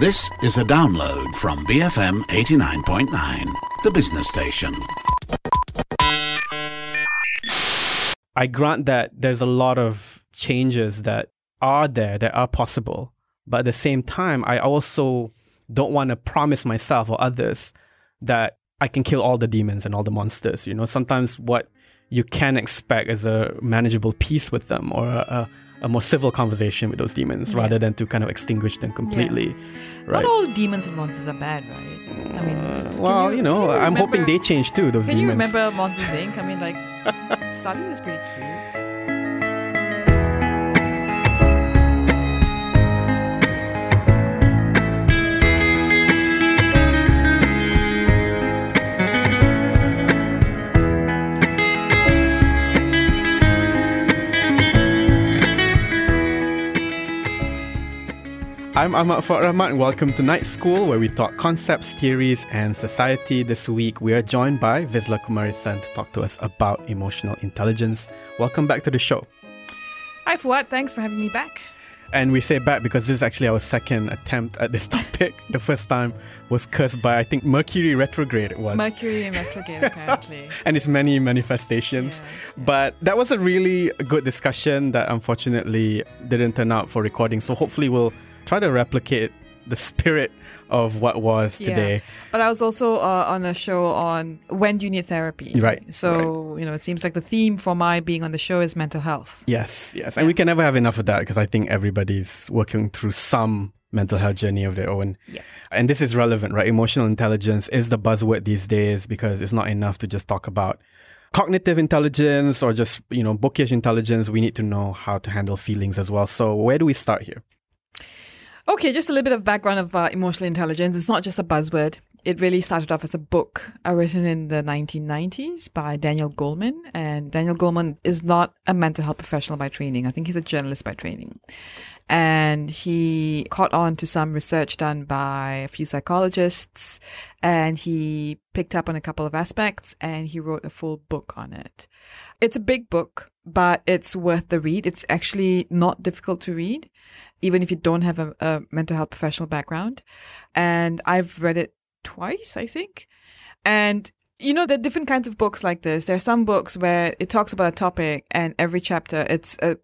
This is a download from BFM 89.9, the business station. I grant that there's a lot of changes that are there, that are possible. But at the same time, I also don't want to promise myself or others that I can kill all the demons and all the monsters. You know, sometimes what you can expect is a manageable peace with them or a, a, a more civil conversation with those demons Yeah. rather than to kind of extinguish them completely. Right. Not all demons and monsters are bad, right? I mean, Uh, well, you, know, can I'm hoping they change too, those demons. Can you remember Monsters Inc? I mean, like, Sully was pretty cute. I'm Ahmad Fuad and welcome to Night School where we talk concepts, theories, and society. This week we are joined by Vizla Kumaresan to talk to us about emotional intelligence. Welcome back to the show. Hi, Fuad. Thanks for having me back. And we say back because this is actually our second attempt at this topic. The first time was cursed by, I think, Mercury retrograde, it was. Mercury and retrograde, apparently. and its many manifestations. Yeah, But that was a really good discussion that unfortunately didn't turn out for recording. So hopefully we'll try to replicate the spirit of what was Yeah. today. But I was also uh, on a show on when do you need therapy? Right, So, you know, it seems like the theme for my being on the show is mental health. Yes, yes. And we can never have enough of that because I think everybody's working through some mental health journey of their own. Yeah. And this is relevant, right? Emotional intelligence is the buzzword these days because it's not enough to just talk about cognitive intelligence or just, you know, bookish intelligence. We need to know how to handle feelings as well. So where do we start here? Okay, just a little bit of background of uh, emotional intelligence. It's not just a buzzword. It really started off as a book written in the 1990s by Daniel Goleman. And Daniel Goleman is not a mental health professional by training. I think he's a journalist by training. And he caught on to some research done by a few psychologists. And he picked up on a couple of aspects and he wrote a full book on it. It's a big book, but it's worth the read. It's actually not difficult to read even if you don't have a, a mental health professional background. And I've read it twice, I think. And you know, there are different kinds of books like this. There are some books where it talks about a topic, and every chapter it's a,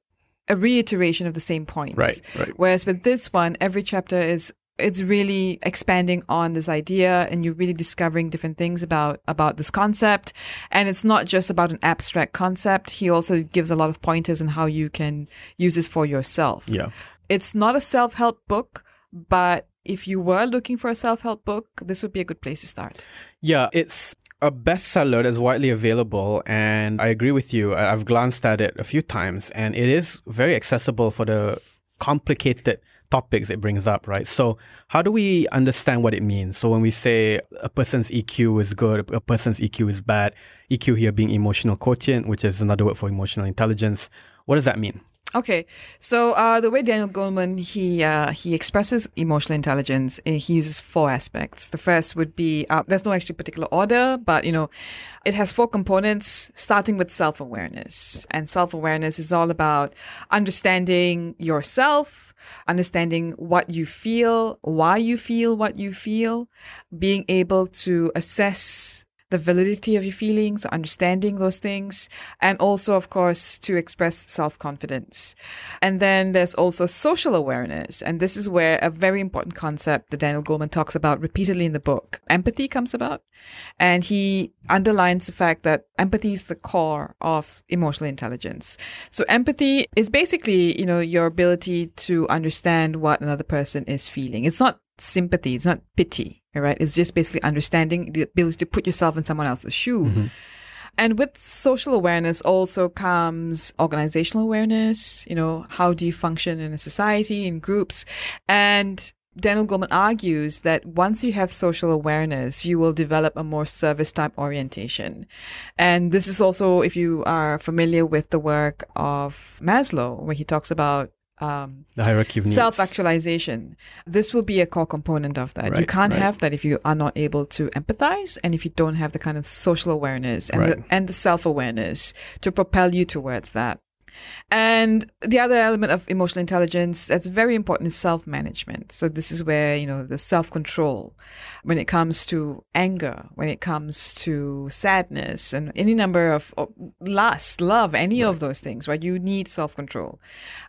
a reiteration of the same points. Right, right. Whereas with this one, every chapter is it's really expanding on this idea and you're really discovering different things about about this concept and it's not just about an abstract concept he also gives a lot of pointers on how you can use this for yourself Yeah. it's not a self help book, but if you were looking for a self help book, this would be a good place to start. Yeah, it's a bestseller that's widely available, and I agree with you. I've glanced at it a few times, and it is very accessible for the complicated topics it brings up, right? So, how do we understand what it means? So, when we say a person's EQ is good, a person's EQ is bad, EQ here being emotional quotient, which is another word for emotional intelligence, what does that mean? Okay, so uh, the way Daniel Goleman he uh, he expresses emotional intelligence, uh, he uses four aspects. The first would be uh, there's no actually particular order, but you know, it has four components, starting with self awareness, and self awareness is all about understanding yourself, understanding what you feel, why you feel what you feel, being able to assess the validity of your feelings, understanding those things, and also, of course, to express self confidence. And then there's also social awareness. And this is where a very important concept that Daniel Goleman talks about repeatedly in the book empathy comes about. And he underlines the fact that empathy is the core of emotional intelligence. So empathy is basically, you know, your ability to understand what another person is feeling. It's not sympathy, it's not pity, all right? It's just basically understanding the ability to put yourself in someone else's shoe. Mm-hmm. And with social awareness also comes organizational awareness. You know, how do you function in a society, in groups? And Daniel Goleman argues that once you have social awareness, you will develop a more service type orientation. And this is also, if you are familiar with the work of Maslow, where he talks about um, The hierarchy of needs. self actualization. This will be a core component of that. you can't right. have that if you are not able to empathize and if you don't have the kind of social awareness and Right. the, and the self awareness to propel you towards that. And the other element of emotional intelligence that's very important is self management. So, this is where, you know, the self control when it comes to anger, when it comes to sadness, and any number of, lust, love, any right. of those things, right? You need self control.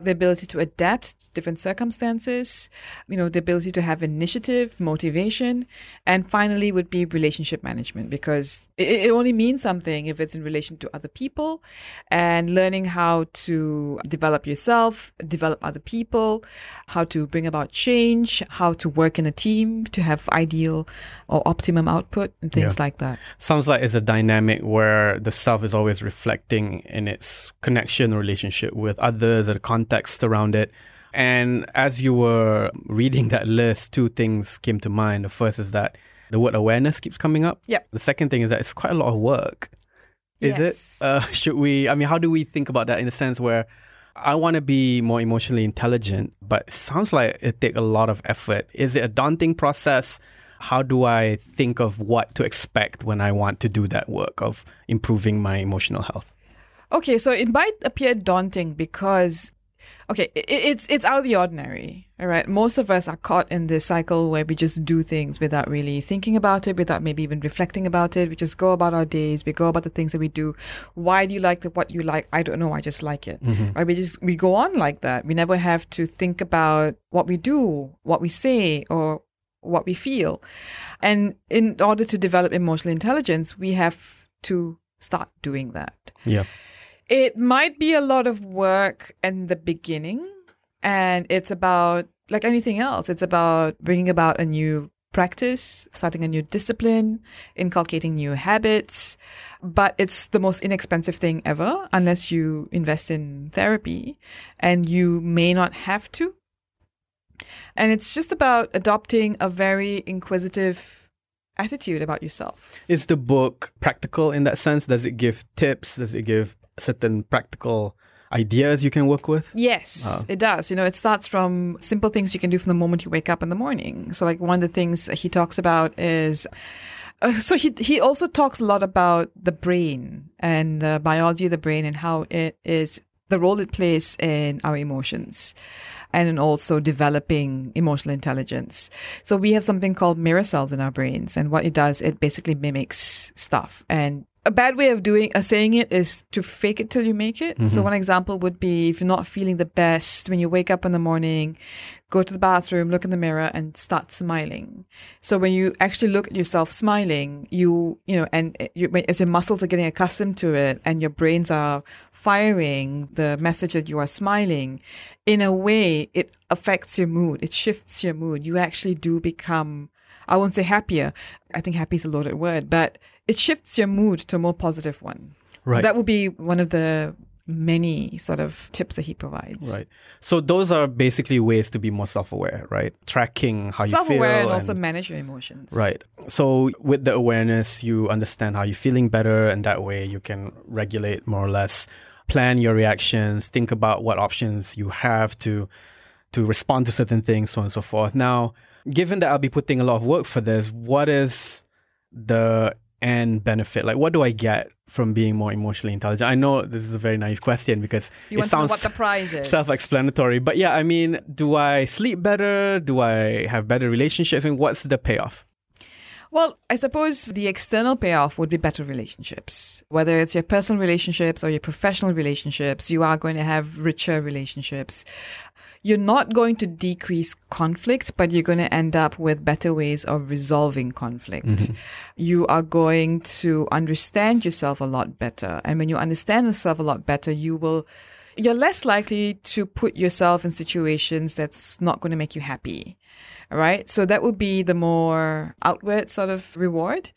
The ability to adapt to different circumstances, you know, the ability to have initiative, motivation, and finally would be relationship management because it, it only means something if it's in relation to other people and learning how to develop yourself, develop other people, how to bring about change, how to work in a team to have ideal or optimum output and things yeah. like that. Sounds like it's a dynamic where the self is always reflecting in its connection relationship with others, the context around it. And as you were reading that list, two things came to mind. The first is that the word awareness keeps coming up. Yep. The second thing is that it's quite a lot of work. Is yes. it? Uh, should we? I mean, how do we think about that in a sense where I want to be more emotionally intelligent, but it sounds like it take a lot of effort. Is it a daunting process? how do I think of what to expect when I want to do that work of improving my emotional health? Okay, so it might appear daunting because okay, it, it's it's out of the ordinary. All right, most of us are caught in this cycle where we just do things without really thinking about it, without maybe even reflecting about it. We just go about our days. We go about the things that we do. Why do you like the, what you like? I don't know. I just like it. Mm-hmm. Right? We just we go on like that. We never have to think about what we do, what we say, or what we feel. And in order to develop emotional intelligence, we have to start doing that. Yeah. It might be a lot of work in the beginning, and it's about, like anything else, it's about bringing about a new practice, starting a new discipline, inculcating new habits. But it's the most inexpensive thing ever unless you invest in therapy, and you may not have to and it's just about adopting a very inquisitive attitude about yourself. Is the book practical in that sense? Does it give tips? Does it give certain practical ideas you can work with? Yes, uh, it does. You know, it starts from simple things you can do from the moment you wake up in the morning. So, like, one of the things he talks about is. Uh, so he he also talks a lot about the brain and the biology of the brain and how it is the role it plays in our emotions and also developing emotional intelligence. So we have something called mirror cells in our brains, and what it does, it basically mimics stuff. And a bad way of doing uh, saying it is to fake it till you make it. Mm-hmm. So one example would be if you're not feeling the best when you wake up in the morning, go to the bathroom, look in the mirror, and start smiling. So when you actually look at yourself smiling, you you know, and you, as your muscles are getting accustomed to it, and your brains are firing the message that you are smiling, in a way, it affects your mood. It shifts your mood. You actually do become. I won't say happier. I think happy is a loaded word, but it shifts your mood to a more positive one. Right. That would be one of the many sort of tips that he provides. Right. So those are basically ways to be more self-aware, right? Tracking how you feel. Self-aware and also manage your emotions. Right. So with the awareness, you understand how you're feeling better and that way you can regulate more or less, plan your reactions, think about what options you have to to respond to certain things, so on and so forth. Now, given that I'll be putting a lot of work for this, what is the end benefit? Like, what do I get from being more emotionally intelligent? I know this is a very naive question because you it sounds what the prize is. self-explanatory. But yeah, I mean, do I sleep better? Do I have better relationships? I mean, what's the payoff? Well, I suppose the external payoff would be better relationships. Whether it's your personal relationships or your professional relationships, you are going to have richer relationships you're not going to decrease conflict, but you're going to end up with better ways of resolving conflict. Mm-hmm. You are going to understand yourself a lot better. And when you understand yourself a lot better, you will, you're less likely to put yourself in situations that's not going to make you happy. All right. So that would be the more outward sort of reward.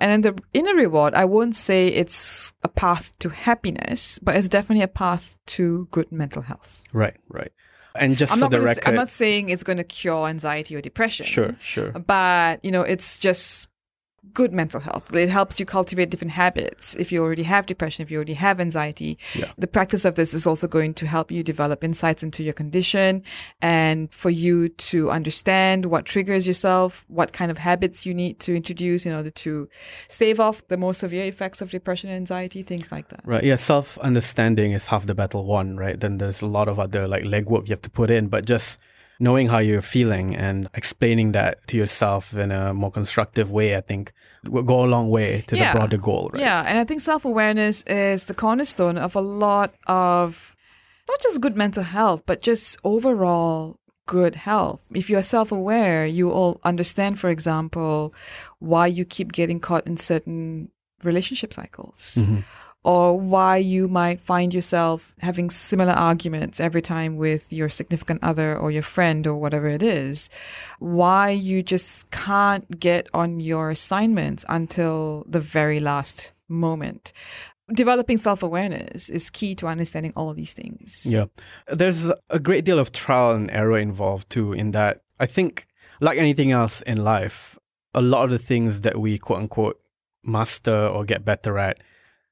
And then the inner reward, I won't say it's a path to happiness, but it's definitely a path to good mental health. Right, right. And just I'm for the record, say, I'm not saying it's going to cure anxiety or depression. Sure, sure. But you know, it's just good mental health. It helps you cultivate different habits. If you already have depression, if you already have anxiety, Yeah. the practice of this is also going to help you develop insights into your condition and for you to understand what triggers yourself, what kind of habits you need to introduce in order to stave off the more severe effects of depression and anxiety, things like that. Right. Yeah. Self understanding is half the battle won, right? Then there's a lot of other like legwork you have to put in, but just knowing how you're feeling and explaining that to yourself in a more constructive way, I think will go a long way to Yeah. the broader goal, right? Yeah, and I think self awareness is the cornerstone of a lot of not just good mental health, but just overall good health. If you are self aware, you all understand, for example, why you keep getting caught in certain relationship cycles. Mm-hmm. Or why you might find yourself having similar arguments every time with your significant other or your friend or whatever it is. Why you just can't get on your assignments until the very last moment. Developing self awareness is key to understanding all of these things. Yeah. There's a great deal of trial and error involved too, in that I think, like anything else in life, a lot of the things that we quote unquote master or get better at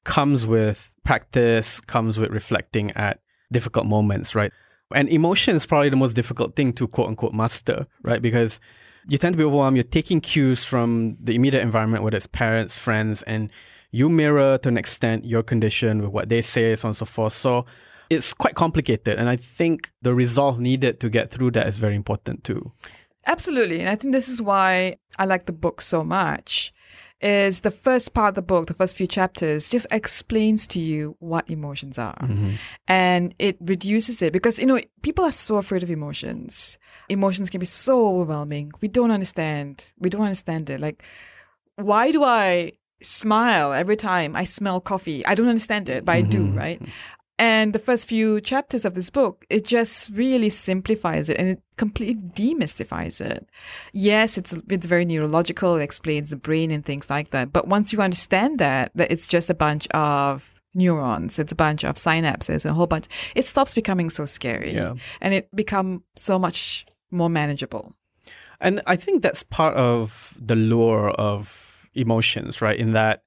comes with practice, comes with reflecting at difficult moments, right? And emotion is probably the most difficult thing to quote unquote master, right? Because you tend to be overwhelmed. You're taking cues from the immediate environment, whether it's parents, friends, and you mirror to an extent your condition with what they say, so on and so forth. So it's quite complicated. And I think the resolve needed to get through that is very important too. Absolutely. And I think this is why I like the book so much. Is the first part of the book, the first few chapters, just explains to you what emotions are. Mm-hmm. And it reduces it because, you know, people are so afraid of emotions. Emotions can be so overwhelming. We don't understand. We don't understand it. Like, why do I smile every time I smell coffee? I don't understand it, but I do, mm-hmm. right? And the first few chapters of this book, it just really simplifies it and it completely demystifies it. Yes, it's it's very neurological, it explains the brain and things like that. But once you understand that, that it's just a bunch of neurons, it's a bunch of synapses, and a whole bunch, it stops becoming so scary. Yeah. And it become so much more manageable. And I think that's part of the lure of emotions, right? In that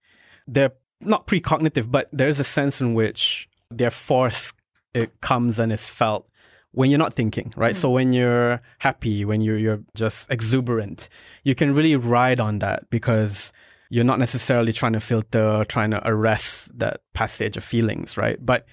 they're not precognitive, but there's a sense in which their force it comes and is felt when you're not thinking, right? So when you're happy, when you're you're just exuberant, you can really ride on that because you're not necessarily trying to filter, trying to arrest that passage of feelings, right? But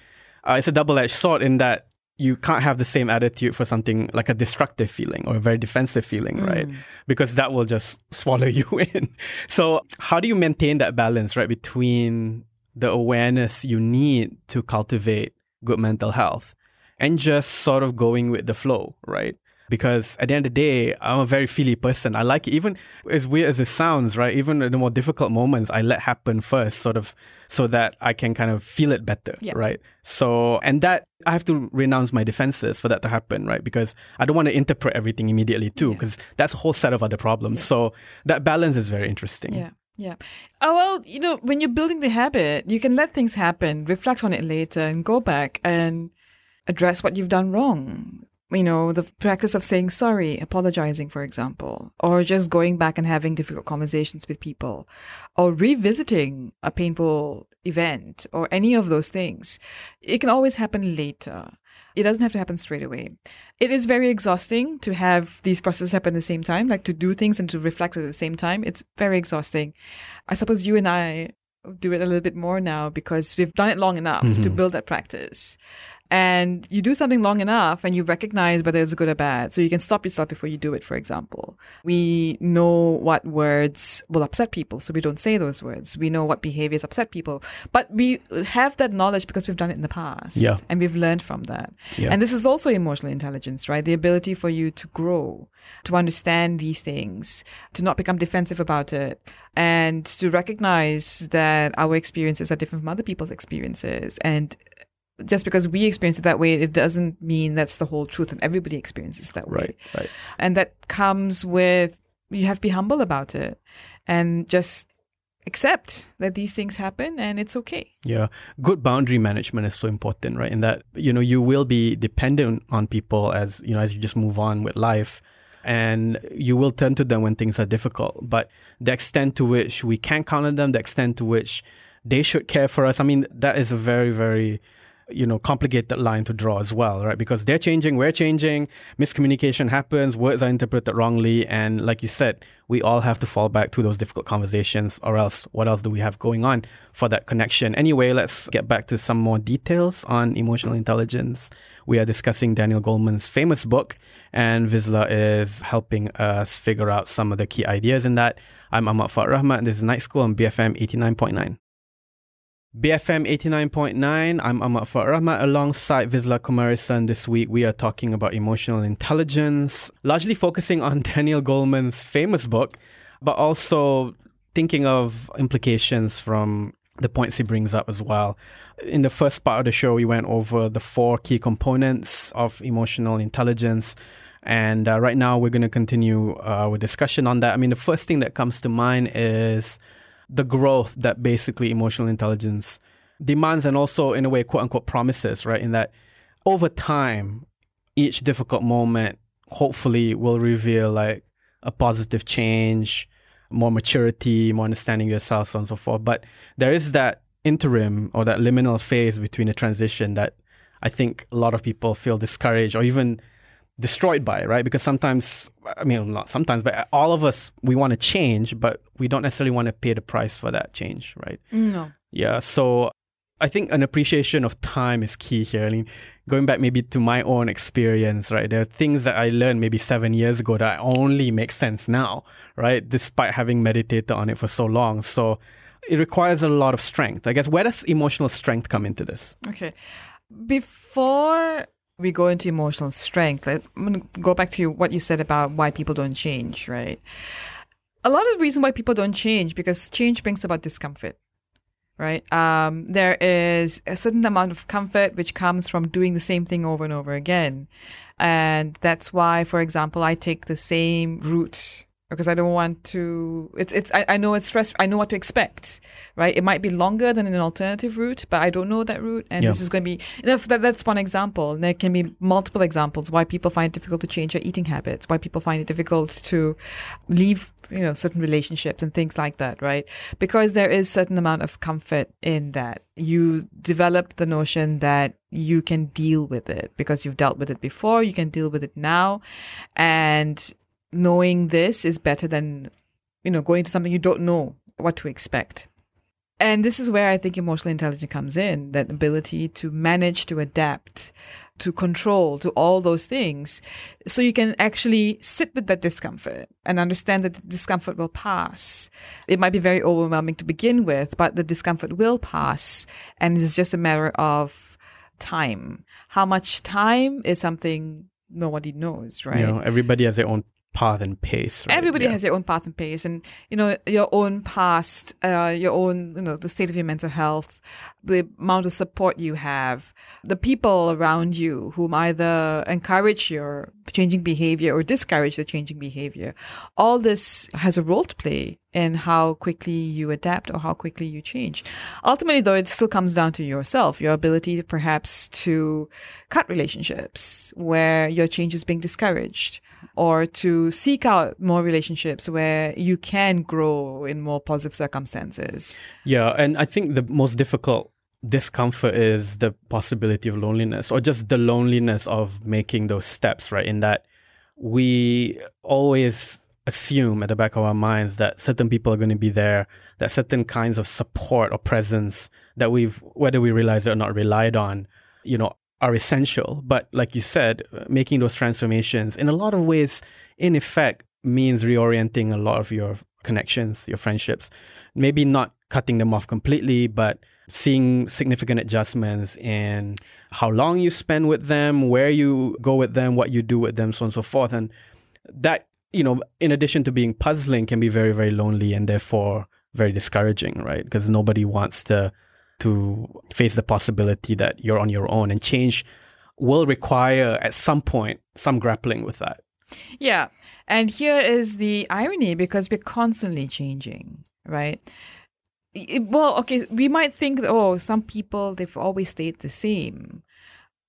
uh, it's a double-edged sword in that you can't have the same attitude for something like a destructive feeling or a very defensive feeling, right? Because that will just swallow you in. So, how do you maintain that balance, right, between the awareness you need to cultivate good mental health and just sort of going with the flow, right? Because at the end of the day, I'm a very feely person. I like it, even as weird as it sounds, right? Even in the more difficult moments, I let happen first, sort of, so that I can kind of feel it better, Yeah. right? So, and that I have to renounce my defenses for that to happen, right? Because I don't want to interpret everything immediately too, because that's a whole set of other problems. So that balance is very interesting. Yeah. Yeah. Oh, well, you know, when you're building the habit, you can let things happen, reflect on it later, and go back and address what you've done wrong. You know, the practice of saying sorry, apologizing, for example, or just going back and having difficult conversations with people, or revisiting a painful event, or any of those things. It can always happen later. It doesn't have to happen straight away. It is very exhausting to have these processes happen at the same time, like to do things and to reflect at the same time. It's very exhausting. I suppose you and I do it a little bit more now because we've done it long enough mm-hmm. to build that practice. And you do something long enough and you recognize whether it's good or bad. So you can stop yourself before you do it, for example. We know what words will upset people, so we don't say those words. We know what behaviors upset people. But we have that knowledge because we've done it in the past. Yeah. And we've learned from that. Yeah. And this is also emotional intelligence, right? The ability for you to grow, to understand these things, to not become defensive about it, and to recognize that our experiences are different from other people's experiences. And just because we experience it that way, it doesn't mean that's the whole truth and everybody experiences that way. Right, right. And that comes with you have to be humble about it and just accept that these things happen and it's okay. Yeah. Good boundary management is so important, right? In that, you know, you will be dependent on people as, you know, as you just move on with life. and you will turn to them when things are difficult. But the extent to which we can count on them, the extent to which they should care for us, I mean, that is a very, very you know complicated line to draw as well right? Because they're changing we're changing miscommunication happens words are interpreted wrongly and like you said we all have to fall back to those difficult conversations or else what else do we have going on for that connection? Anyway let's get back to some more details on emotional intelligence. We are discussing daniel goleman's famous book and Vizla is helping us figure out some of the key ideas in that. I'm ahmad Fuad Rahmat this is night school on bfm 89.9 BFM 89.9, I'm Ahmad Fuad Rahmat alongside Vizla Kumaresan. This week we are talking about emotional intelligence, largely focusing on Daniel Goleman's famous book, but also thinking of implications from the points he brings up as well. In the first part of the show, we went over the four key components of emotional intelligence. And uh, right now, we're going to continue uh, with discussion on that. I mean, the first thing that comes to mind is the growth that basically emotional intelligence demands and also in a way quote unquote promises right? In that over time each difficult moment hopefully will reveal like a positive change more maturity more understanding yourself so on and so forth. But there is that interim or that liminal phase between the transition that i think a lot of people feel discouraged or even destroyed by, it, right? Because sometimes, I mean, not sometimes, but all of us, we want to change, but we don't necessarily want to pay the price for that change, right? No. Yeah. So I think an appreciation of time is key here. I mean, going back maybe to my own experience, right? There are things that I learned maybe seven years ago that only make sense now, right? Despite having meditated on it for so long. So it requires a lot of strength. I guess where does emotional strength come into this? Okay. Before we go into emotional strength, I'm going to go back to what you said about why people don't change, right? A lot of the reason why people don't change because change brings about discomfort, right? Um, there is a certain amount of comfort which comes from doing the same thing over and over again. And that's why, for example, I take the same route because I don't want to. It's it's. I, I know it's stress. I know what to expect, right? It might be longer than an alternative route, but I don't know that route, and Yeah. this is going to be. That, that's one example. And there can be multiple examples why people find it difficult to change their eating habits, why people find it difficult to leave, you know, certain relationships and things like that, right? Because there is certain amount of comfort in that. You develop the notion that you can deal with it because you've dealt with it before. You can deal with it now, and knowing this is better than you know going to something you don't know what to expect. And this is where i think emotional intelligence comes in that ability to manage to adapt to control to all those things so you can actually sit with that discomfort and understand that the discomfort will pass. It might be very overwhelming to begin with but the discomfort will pass and it's just a matter of time. How much time is something nobody knows right? You know, everybody has their own path and pace. Right? Everybody Yeah. has their own path and pace, and you know your own past, uh, your own, you know, the state of your mental health, the amount of support you have, the people around you whom either encourage your changing behavior or discourage the changing behavior. All this has a role to play in how quickly you adapt or how quickly you change. Ultimately, though, it still comes down to yourself, your ability to perhaps to cut relationships where your change is being discouraged or to seek out more relationships where you can grow in more positive circumstances. Yeah, and I think the most difficult discomfort is the possibility of loneliness or just the loneliness of making those steps, right? In that we always assume at the back of our minds that certain people are going to be there, that certain kinds of support or presence that we've, whether we realize it or not, relied on, you know, are essential. But like you said, uh, making those transformations in a lot of ways, in effect, means reorienting a lot of your connections, your friendships. Maybe not cutting them off completely, but seeing significant adjustments in how long you spend with them, where you go with them, what you do with them, so on and so forth. And that, you know, in addition to being puzzling, can be very, very lonely and therefore very discouraging, right? Because nobody wants to to face the possibility that you're on your own and change will require at some point some grappling with that. Yeah. And here is the irony because we're constantly changing, right? It- well, okay, we might think, oh, some people, they've always stayed the same.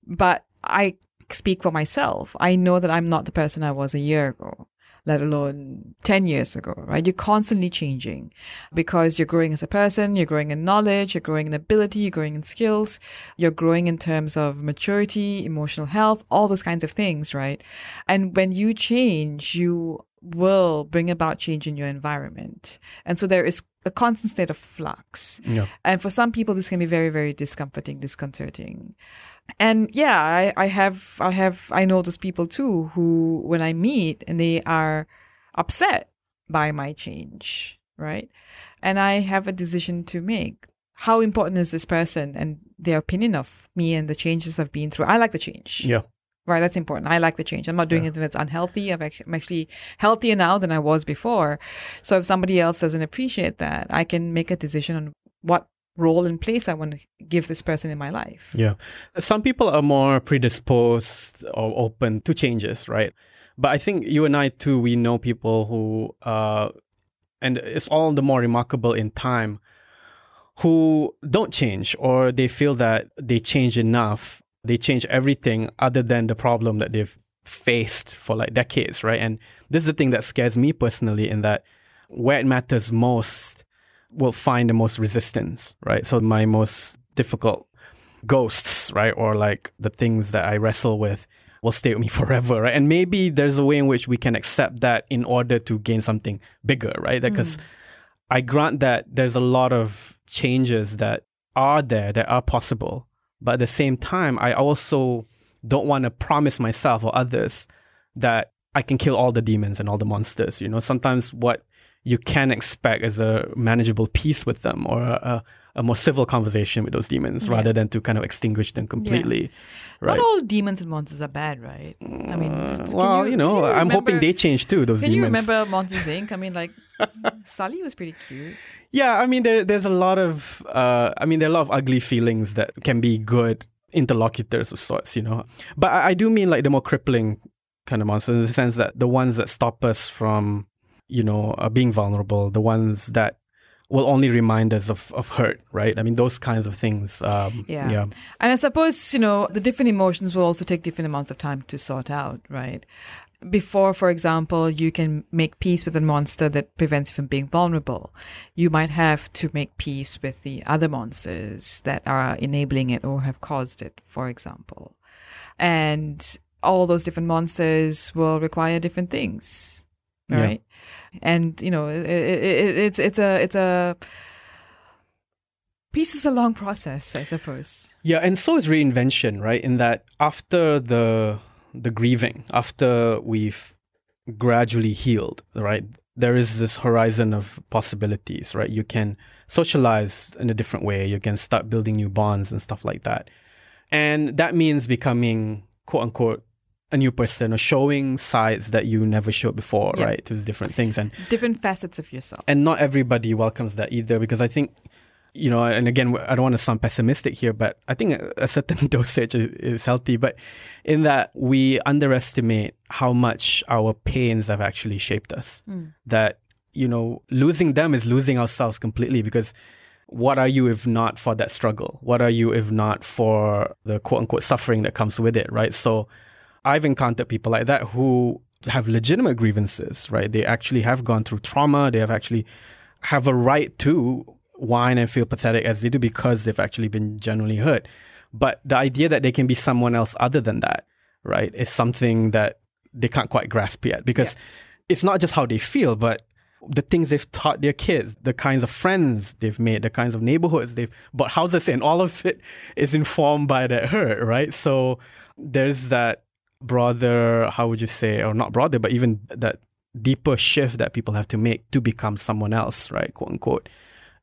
But I speak for myself. I know that I'm not the person I was a year ago. Let alone 10 years ago, right? You're constantly changing because you're growing as a person, you're growing in knowledge, you're growing in ability, you're growing in skills, you're growing in terms of maturity, emotional health, all those kinds of things, right? And when you change, you will bring about change in your environment. And so there is a constant state of flux. Yeah. And for some people, this can be very, very discomforting, disconcerting. And yeah, I, I have, I have, I know those people too who, when I meet and they are upset by my change, right? And I have a decision to make. How important is this person and their opinion of me and the changes I've been through? I like the change. Yeah. Right, that's important. I like the change. I'm not doing Yeah. anything that's unhealthy. I've act- I'm actually healthier now than I was before. So if somebody else doesn't appreciate that, I can make a decision on what role and place I want to give this person in my life. Yeah. Some people are more predisposed or open to changes, right? But I think you and I too, we know people who, uh, and it's all the more remarkable in time, who don't change or they feel that they change enough. They change everything other than the problem that they've faced for like decades, right? And this is the thing that scares me personally in that where it matters most will find the most resistance, right? So my most difficult ghosts, right? Or like the things that I wrestle with will stay with me forever, right? And maybe there's a way in which we can accept that in order to gain something bigger, right? Because hmm. I grant that there's a lot of changes that are there that are possible. But at the same time, I also don't want to promise myself or others that I can kill all the demons and all the monsters. You know, sometimes what you can expect is a manageable peace with them or a, a more civil conversation with those demons Yeah. rather than to kind of extinguish them completely. Right. Not all demons and monsters are bad, right? I mean, Uh, well, you, know, can I'm hoping they change too, those demons. Can you remember Monsters Inc? I mean, like Sully was pretty cute. Yeah, I mean, there, there's a lot of, uh, I mean, there are a lot of ugly feelings that can be good interlocutors of sorts, you know. But I, I do mean like the more crippling kind of monsters in the sense that the ones that stop us from, you know, uh, being vulnerable, the ones that will only remind us of, of hurt, right? I mean, those kinds of things. Um, Yeah. yeah. And I suppose, you know, the different emotions will also take different amounts of time to sort out, right? Before, for example, you can make peace with a monster that prevents you from being vulnerable. You might have to make peace with the other monsters that are enabling it or have caused it, for example. And all those different monsters will require different things, Yeah. right? And you know, it, it, it's it's a it's a peace is a long process, I suppose. Yeah, and so is reinvention, right? In that after the the grieving, after we've gradually healed, right? There is this horizon of possibilities, right? You can socialize in a different way. You can start building new bonds and stuff like that. And that means becoming quote unquote a new person or showing sides that you never showed before, Yeah. right? To different things. And Different facets of yourself. and not everybody welcomes that either because I think you know and again I don't want to sound pessimistic here but I think a, certain dosage is, is healthy but in that we underestimate how much our pains have actually shaped us hmm. that you know losing them is losing ourselves completely because what are you if not for that struggle what are you if not for the quote unquote suffering that comes with it right so I've encountered people like that who have legitimate grievances, right? They actually have gone through trauma. They have actually have a right to whine and feel pathetic as they do because they've actually been genuinely hurt. But the idea that they can be someone else other than that, right, is something that they can't quite grasp yet because it's not just how they feel, but the things they've taught their kids, the kinds of friends they've made, the kinds of neighborhoods they've bought houses in, all of it is informed by that hurt, right? So there's that broader, how would you say, or not broader, but even that deeper shift that people have to make to become someone else, right? Quote unquote,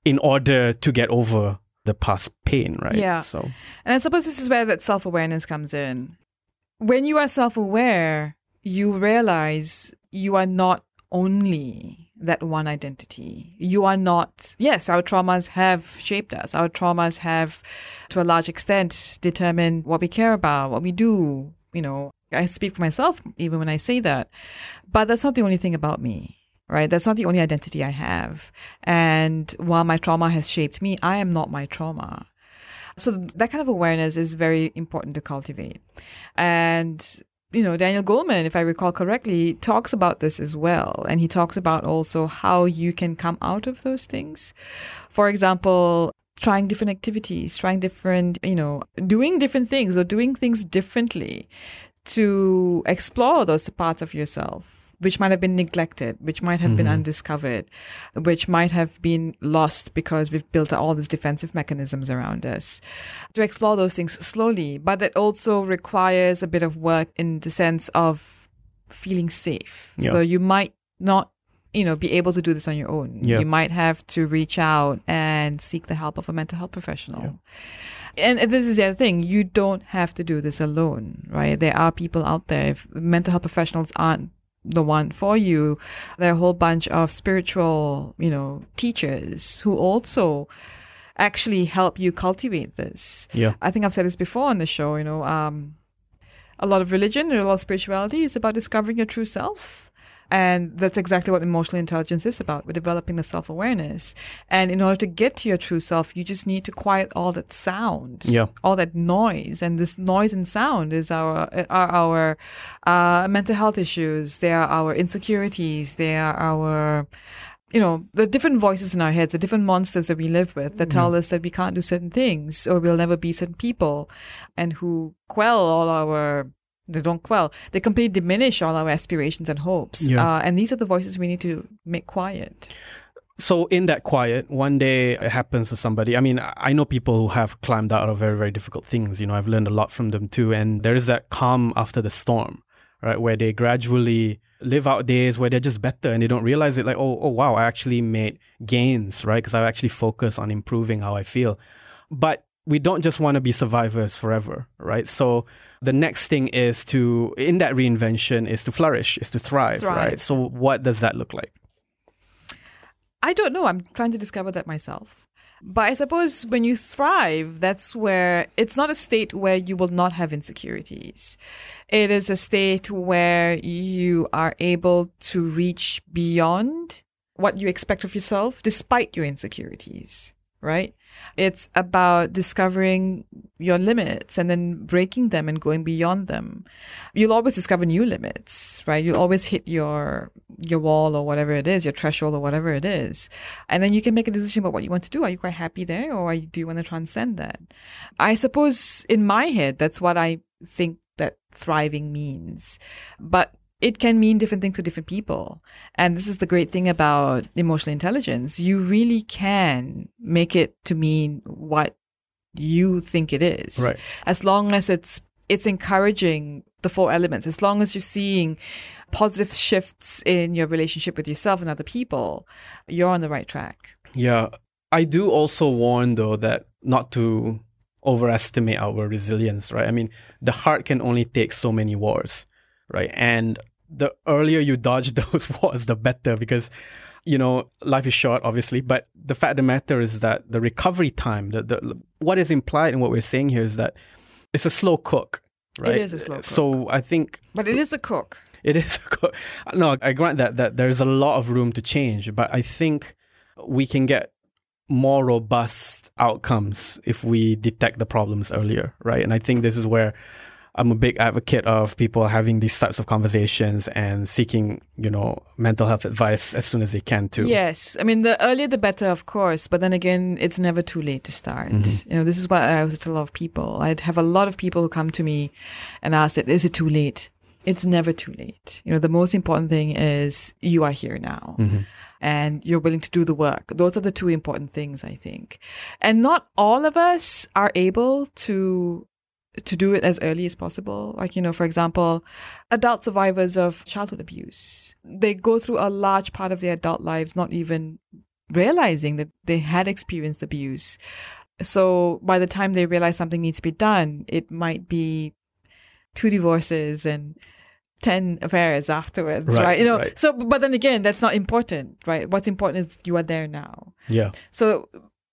in order to get over the past pain, right? Yeah. So And I suppose this is where that self awareness comes in. When you are self aware, you realize you are not only that one identity. You are not, yes, our traumas have shaped us. Our traumas have, to a large extent, determined what we care about, what we do. You know, I speak for myself even when I say that. But that's not the only thing about me right? That's not the only identity I have. And while my trauma has shaped me, I am not my trauma. So that kind of awareness is very important to cultivate. And you know, Daniel Goleman, if I recall correctly, talks about this as well. And he talks about also how you can come out of those things. For example, trying different activities, trying different, you know, doing different things or doing things differently to explore those parts of yourself which might have been neglected, which might have mm-hmm. been undiscovered, which might have been lost because we've built all these defensive mechanisms around us. To explore those things slowly, but that also requires a bit of work in the sense of feeling safe. Yeah. So you might not you know be able to do this on your own yeah. you might have to reach out and seek the help of a mental health professional yeah. And this is the other thing you don't have to do this alone right there are people out there if mental health professionals aren't the one for you. There are a whole bunch of spiritual, you know, teachers who also actually help you cultivate this. Yeah. I think I've said this before on the show, you know, um, a lot of religion and a lot of spirituality is about discovering your true self and that's exactly what emotional intelligence is about. We're developing the self awareness. And in order to get to your true self, you just need to quiet all that sound, yeah. all that noise. And this noise and sound is our, are our uh, mental health issues. They are our insecurities. They are our, you know, the different voices in our heads, the different monsters that we live with that tell us that we can't do certain things or we'll never be certain people and who quell all our they don't quell. They completely diminish all our aspirations and hopes. Yeah. Uh, and these are the voices we need to make quiet. So in that quiet, one day it happens to somebody. I mean, I know people who have climbed out of very, very difficult things. You know, I've learned a lot from them too. And there is that calm after the storm, right? Where they gradually live out days where they're just better and they don't realize it like, oh, oh wow, I actually made gains, right? Because I actually focus on improving how I feel. But we don't just want to be survivors forever, right? So the next thing is to in that reinvention is to flourish, is to thrive, thrive, right? So what does that look like? I don't know. I'm trying to discover that myself. But I suppose when you thrive, that's where it's not a state where you will not have insecurities. It is a state where you are able to reach beyond what you expect of yourself despite your insecurities, right? It's about discovering your limits and then breaking them and going beyond them. You'll always discover new limits, right? You'll always hit your your wall or whatever it is, your threshold or whatever it is. And then you can make a decision about what you want to do. Are you quite happy there or you, do you want to transcend that? I suppose in my head, that's what I think that thriving means. But it can mean different things to different people. And this is the great thing about emotional intelligence. You really can make it to mean what you think it is. Right. As long as it's it's encouraging the four elements, as long as you're seeing positive shifts in your relationship with yourself and other people, you're on the right track. Yeah. I do also warn though that not to overestimate our resilience, right? I mean, the heart can only take so many wars right? And the earlier you dodge those wars, the better because you know life is short, obviously. But the fact of the matter is that the recovery time, the, the what is implied in what we're saying here is that it's a slow cook, right? It is a slow cook. So I think, but it is a cook. It is a cook. No, I grant that that there's a lot of room to change, but I think we can get more robust outcomes if we detect the problems earlier, right? And I think this is where I'm a big advocate of people having these types of conversations and seeking, you know, mental health advice as soon as they can too. Yes. I mean, the earlier the better, of course. But then again, it's never too late to start. Mm-hmm. You know, this is what I always tell a lot of people. I'd have a lot of people who come to me and ask, it, is it too late? It's never too late. You know, the most important thing is you are here now. Mm-hmm and you're willing to do the work. Those are the two important things, I think. And not all of us are able to to do it as early as possible. Like, you know, for example, adult survivors of childhood abuse, they go through a large part of their adult lives not even realizing that they had experienced abuse. So by the time they realize something needs to be done, it might be two divorces and 10 affairs afterwards, right? right? You know, right. so, but then again, that's not important, right? What's important is you are there now. Yeah. So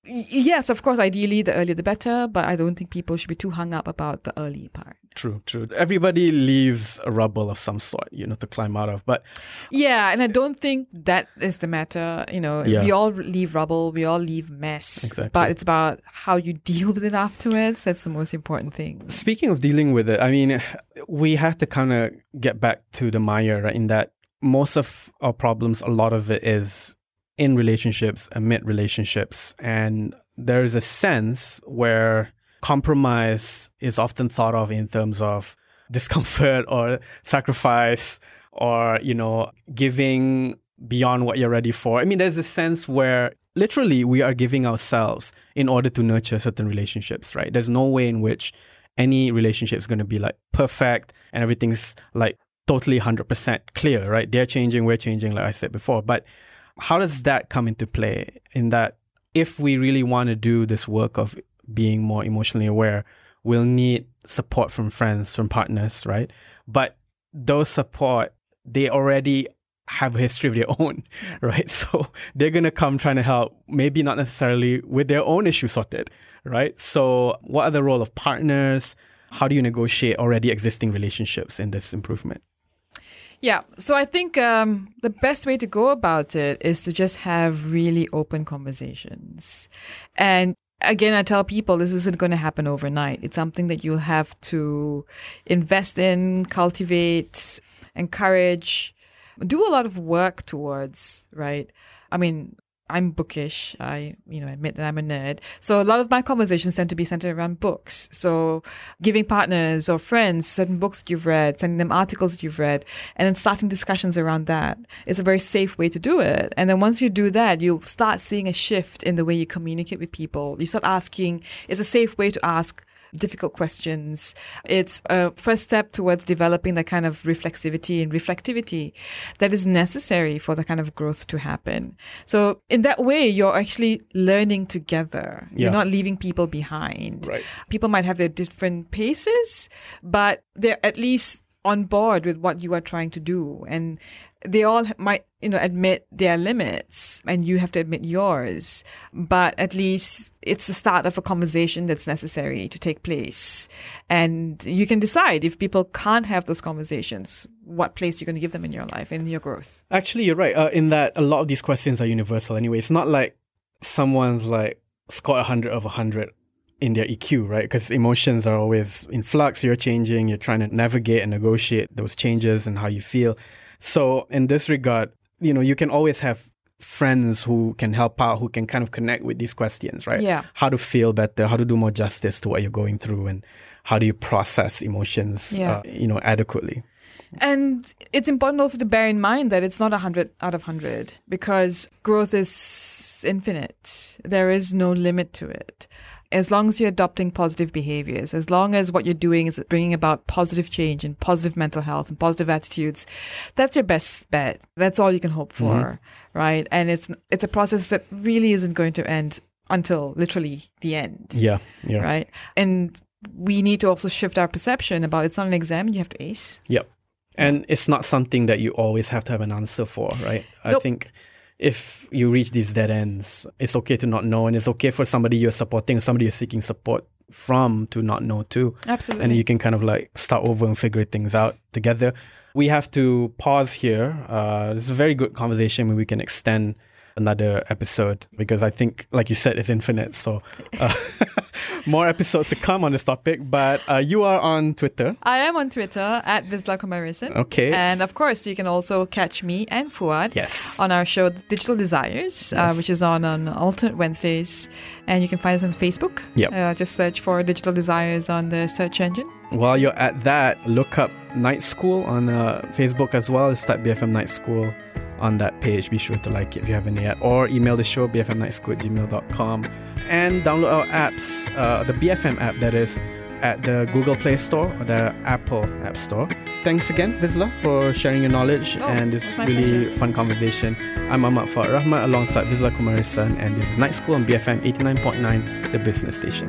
Yes, of course, ideally the earlier the better, but I don't think people should be too hung up about the early part. True, true. Everybody leaves a rubble of some sort, you know, to climb out of. But Yeah, and I don't think that is the matter. You know, Yeah. we all leave rubble, we all leave mess, Exactly. but it's about how you deal with it afterwards. That's the most important thing. Speaking of dealing with it, I mean, we have to kind of get back to the mire, right? In that most of our problems, a lot of it is in relationships, amid relationships. And there is a sense where compromise is often thought of in terms of discomfort or sacrifice or, you know, giving beyond what you're ready for. I mean, there's a sense where literally we are giving ourselves in order to nurture certain relationships, right? There's no way in which any relationship is going to be like perfect and everything's like totally 100% clear, right? They're changing, we're changing, like I said before. But how does that come into play in that if we really want to do this work of being more emotionally aware, we'll need support from friends, from partners, right? But those support, they already have a history of their own, right? So they're to come trying to help, maybe not necessarily with their own issue sorted, right? So what are the role of partners? How do you negotiate already existing relationships in this improvement? Yeah, so I think um, the best way to go about it is to just have really open conversations. And again, I tell people this isn't going to happen overnight. It's something that you'll have to invest in, cultivate, encourage, do a lot of work towards, right? I mean, I'm bookish. I, you know, admit that I'm a nerd. So a lot of my conversations tend to be centered around books. So giving partners or friends certain books you've read, sending them articles you've read, and then starting discussions around that is a very safe way to do it. And then once you do that, you start seeing a shift in the way you communicate with people. You start asking, it's a safe way to ask difficult questions. It's a first step towards developing the kind of reflexivity and reflectivity that is necessary for the kind of growth to happen. So in that way, you're actually learning together. Yeah. You're not leaving people behind. Right. People might have their different paces, but they're at least on board with what you are trying to do. And they all might, you know, admit their limits and you have to admit yours. But at least it's the start of a conversation that's necessary to take place. And you can decide if people can't have those conversations, what place you're going to give them in your life in your growth. Actually, you're right. Uh, in that a lot of these questions are universal anyway. It's not like someone's like scored 100 of 100 in their EQ, right? Because emotions are always in flux. You're changing, you're trying to navigate and negotiate those changes and how you feel. So, in this regard, you know, you can always have friends who can help out, who can kind of connect with these questions, right? Yeah. How to feel better, how to do more justice to what you're going through, and how do you process emotions, Yeah. uh, you know, adequately. And it's important also to bear in mind that it's not 100 out of 100 because growth is infinite. There is no limit to it. As long as you're adopting positive behaviors, as long as what you're doing is bringing about positive change and positive mental health and positive attitudes, that's your best bet. That's all you can hope for, mm-hmm. right? And it's it's a process that really isn't going to end until literally the end Yeah, yeah. right? And we need to also shift our perception about it's not an exam you have to ace. Yep. And it's not something that you always have to have an answer for, right? I think if you reach these dead ends, it's okay to not know, and it's okay for somebody you're supporting, somebody you're seeking support from to not know too. Absolutely. And you can kind of like start over and figure things out together. We have to pause here. Uh, this is a very good conversation. We can extend another episode because I think, like you said, it's infinite. So uh, more episodes to come on this topic. But uh, you are on Twitter. I am on Twitter at Vizla Kumaresan. Okay. And of course, you can also catch me and Fuad Yes. on our show Digital Desires, uh, which is on on alternate Wednesdays. And you can find us on Facebook. Yep. Uh, just search for Digital Desires on the search engine. While you're at that, look up Night School on uh, Facebook as well. It's that BFM Night School on that page. Be sure to like it if you haven't yet. Or email the show, bfmnightschool at gmail.com. And download our apps, uh, the BFM app that is at the Google Play Store or the Apple App Store. Thanks again, Vizla, for sharing your knowledge Oh, and this really pleasure. fun conversation. I'm Ahmad Fuad Rahmat alongside Vizla Kumaresan, and this is Night School on BFM 89.9, the business station.